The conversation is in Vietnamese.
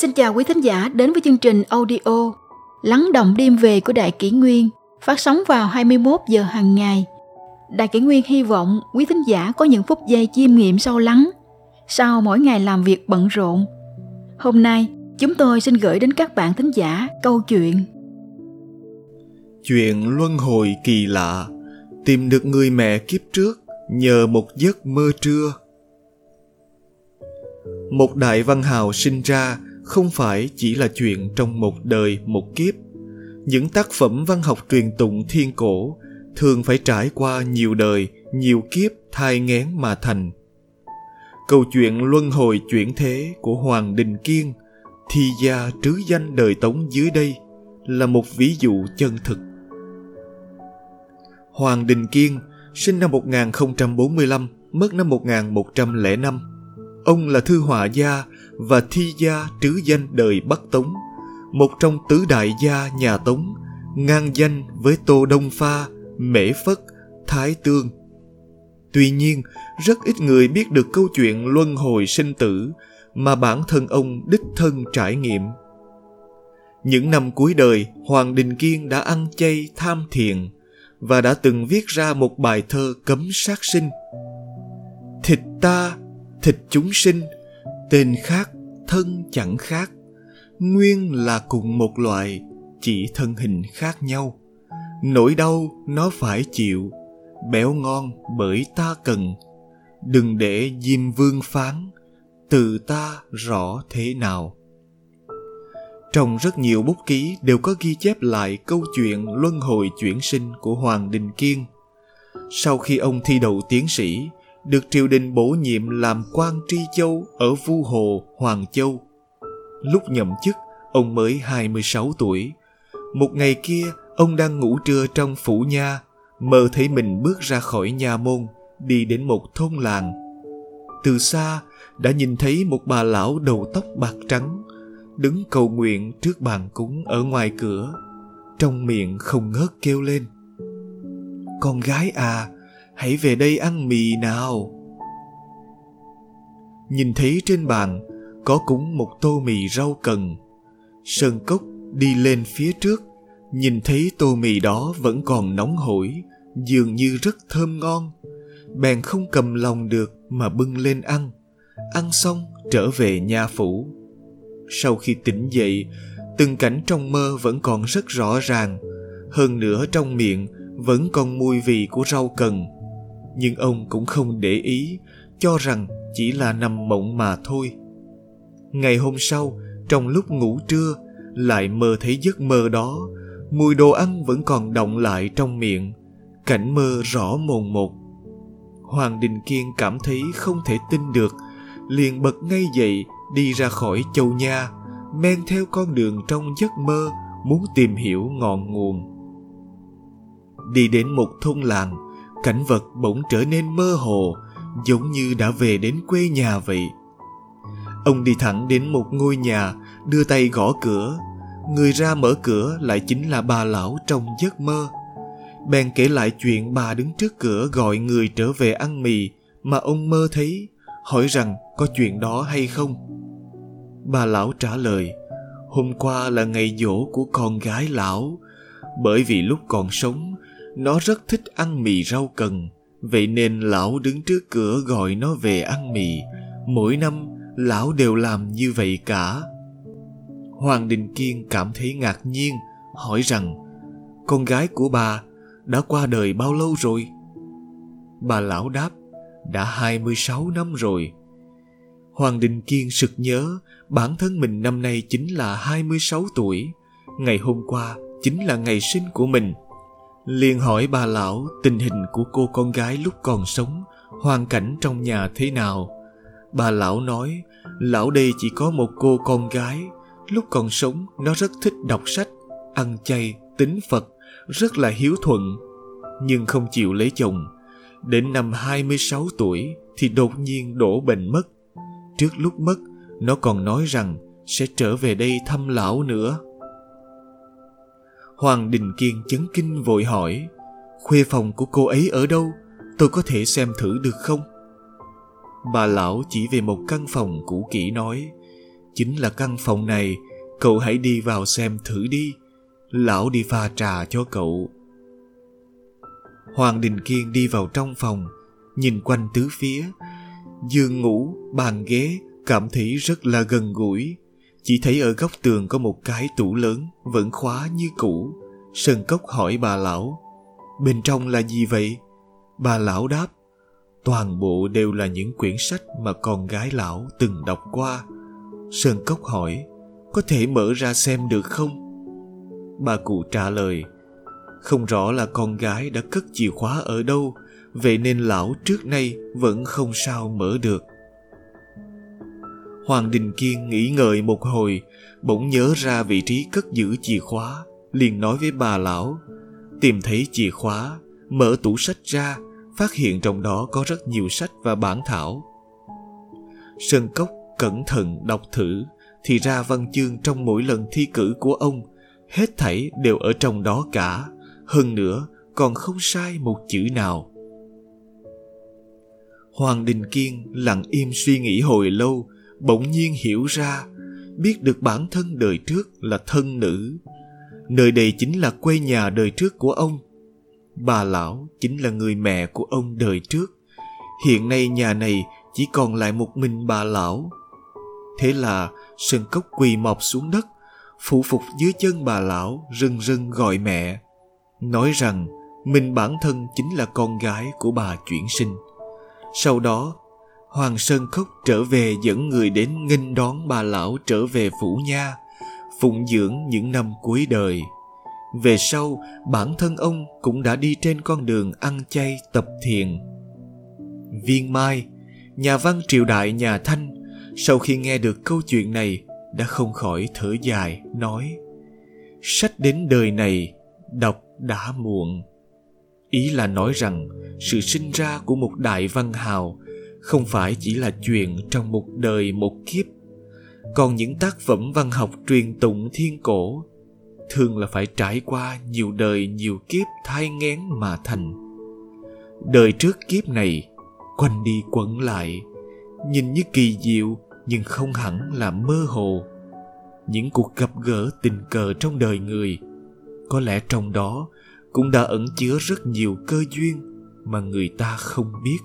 Xin chào quý thính giả đến với chương trình audio Lắng động đêm về của Đại Kỷ Nguyên phát sóng vào 21 giờ hàng ngày. Đại Kỷ Nguyên hy vọng quý thính giả có những phút giây chiêm nghiệm sâu lắng sau mỗi ngày làm việc bận rộn. Hôm nay, chúng tôi xin gửi đến các bạn thính giả câu chuyện Chuyện luân hồi kỳ lạ Tìm được người mẹ kiếp trước nhờ một giấc mơ trưa Một đại văn hào sinh ra không phải chỉ là chuyện trong một đời một kiếp. Những tác phẩm văn học truyền tụng thiên cổ thường phải trải qua nhiều đời nhiều kiếp thai nghén mà thành. Câu chuyện luân hồi chuyển thế của hoàng đình kiên thi gia trứ danh đời tống dưới đây là một ví dụ chân thực. Hoàng Đình Kiên, sinh năm 1045, mất năm 1105. Ông là thư họa gia và thi gia trứ danh đời Bắc Tống, một trong tứ đại gia nhà Tống, ngang danh với Tô Đông Pha, Mễ Phất, Thái Tương. Tuy nhiên, rất ít người biết được câu chuyện luân hồi sinh tử mà bản thân ông đích thân trải nghiệm. Những năm cuối đời, Hoàng Đình Kiên đã ăn chay tham thiền và đã từng viết ra một bài thơ cấm sát sinh. Thịt ta, thịt chúng sinh, tên khác, thân chẳng khác. Nguyên là cùng một loại, chỉ thân hình khác nhau. Nỗi đau nó phải chịu, béo ngon bởi ta cần. Đừng để diêm vương phán, từ ta rõ thế nào. Trong rất nhiều bút ký đều có ghi chép lại câu chuyện luân hồi chuyển sinh của hoàng đình kiên. Sau khi ông thi đậu tiến sĩ được triều đình bổ nhiệm làm quan tri châu ở Vu Hồ, Hoàng Châu. Lúc nhậm chức, ông mới 26 tuổi. Một ngày kia, ông đang ngủ trưa trong phủ nha, mơ thấy mình bước ra khỏi nhà môn, đi đến một thôn làng. Từ xa, đã nhìn thấy một bà lão đầu tóc bạc trắng, đứng cầu nguyện trước bàn cúng ở ngoài cửa, trong miệng không ngớt kêu lên. Con gái à, hãy về đây ăn mì nào. Nhìn thấy trên bàn, có cúng một tô mì rau cần. Sơn cốc đi lên phía trước, nhìn thấy tô mì đó vẫn còn nóng hổi, dường như rất thơm ngon. Bèn không cầm lòng được mà bưng lên ăn. Ăn xong, trở về nhà phủ. Sau khi tỉnh dậy, từng cảnh trong mơ vẫn còn rất rõ ràng. Hơn nữa trong miệng vẫn còn mùi vị của rau cần nhưng ông cũng không để ý, cho rằng chỉ là nằm mộng mà thôi. Ngày hôm sau, trong lúc ngủ trưa, lại mơ thấy giấc mơ đó, mùi đồ ăn vẫn còn động lại trong miệng, cảnh mơ rõ mồn một. Hoàng đình kiên cảm thấy không thể tin được, liền bật ngay dậy đi ra khỏi châu nha, men theo con đường trong giấc mơ, muốn tìm hiểu ngọn nguồn. Đi đến một thôn làng cảnh vật bỗng trở nên mơ hồ, giống như đã về đến quê nhà vậy. Ông đi thẳng đến một ngôi nhà, đưa tay gõ cửa. Người ra mở cửa lại chính là bà lão trong giấc mơ. Bèn kể lại chuyện bà đứng trước cửa gọi người trở về ăn mì, mà ông mơ thấy, hỏi rằng có chuyện đó hay không. Bà lão trả lời, hôm qua là ngày dỗ của con gái lão. Bởi vì lúc còn sống nó rất thích ăn mì rau cần. Vậy nên lão đứng trước cửa gọi nó về ăn mì. Mỗi năm, lão đều làm như vậy cả. Hoàng đình kiên cảm thấy ngạc nhiên, hỏi rằng, con gái của bà đã qua đời bao lâu rồi? Bà lão đáp, đã 26 năm rồi. Hoàng Đình Kiên sực nhớ, bản thân mình năm nay chính là 26 tuổi. Ngày hôm qua chính là ngày sinh của mình liền hỏi bà lão tình hình của cô con gái lúc còn sống, hoàn cảnh trong nhà thế nào. Bà lão nói, lão đây chỉ có một cô con gái, lúc còn sống nó rất thích đọc sách, ăn chay, tính phật, rất là hiếu thuận, nhưng không chịu lấy chồng. Đến năm 26 tuổi thì đột nhiên đổ bệnh mất. Trước lúc mất, nó còn nói rằng sẽ trở về đây thăm lão nữa. Hoàng Đình Kiên chấn kinh vội hỏi, Khuê phòng của cô ấy ở đâu? Tôi có thể xem thử được không? Bà lão chỉ về một căn phòng cũ kỹ nói, chính là căn phòng này, cậu hãy đi vào xem thử đi. Lão đi pha trà cho cậu. Hoàng đình kiên đi vào trong phòng, nhìn quanh tứ phía. Giường ngủ, bàn ghế, cảm thấy rất là gần gũi chỉ thấy ở góc tường có một cái tủ lớn, vẫn khóa như cũ. Sơn cốc hỏi bà lão, bên trong là gì vậy? Bà lão đáp, toàn bộ đều là những quyển sách mà con gái lão từng đọc qua. Sơn cốc hỏi, có thể mở ra xem được không? Bà cụ trả lời, không rõ là con gái đã cất chìa khóa ở đâu, vậy nên lão trước nay vẫn không sao mở được hoàng đình kiên nghĩ ngợi một hồi, bỗng nhớ ra vị trí cất giữ chìa khóa, liền nói với bà lão, tìm thấy chìa khóa, mở tủ sách ra, phát hiện trong đó có rất nhiều sách và bản thảo. Sơn cốc cẩn thận đọc thử, thì ra văn chương trong mỗi lần thi cử của ông, hết thảy đều ở trong đó cả, hơn nữa còn không sai một chữ nào. Hoàng đình kiên lặng im suy nghĩ hồi lâu bỗng nhiên hiểu ra, biết được bản thân đời trước là thân nữ. Nơi đây chính là quê nhà đời trước của ông. Bà lão chính là người mẹ của ông đời trước. Hiện nay nhà này chỉ còn lại một mình bà lão. Thế là sơn cốc quỳ mọc xuống đất phụ phục dưới chân bà lão rưng rưng gọi mẹ, nói rằng, mình bản thân chính là con gái của bà chuyển sinh. Sau đó hoàng sơn Khốc trở về dẫn người đến nghênh đón bà lão trở về phủ nha, phụng dưỡng những năm cuối đời. Về sau, bản thân ông cũng đã đi trên con đường ăn chay tập thiền. Viên mai, nhà văn triều đại nhà thanh, sau khi nghe được câu chuyện này, đã không khỏi thở dài, nói, sách đến đời này, đọc đã muộn. Ý là nói rằng, sự sinh ra của một đại văn hào không phải chỉ là chuyện trong một đời một kiếp. Còn những tác phẩm văn học truyền tụng thiên cổ thường là phải trải qua nhiều đời nhiều kiếp thai ngén mà thành. Đời trước kiếp này, quanh đi quẩn lại, nhìn như kỳ diệu nhưng không hẳn là mơ hồ. Những cuộc gặp gỡ tình cờ trong đời người, có lẽ trong đó cũng đã ẩn chứa rất nhiều cơ duyên mà người ta không biết.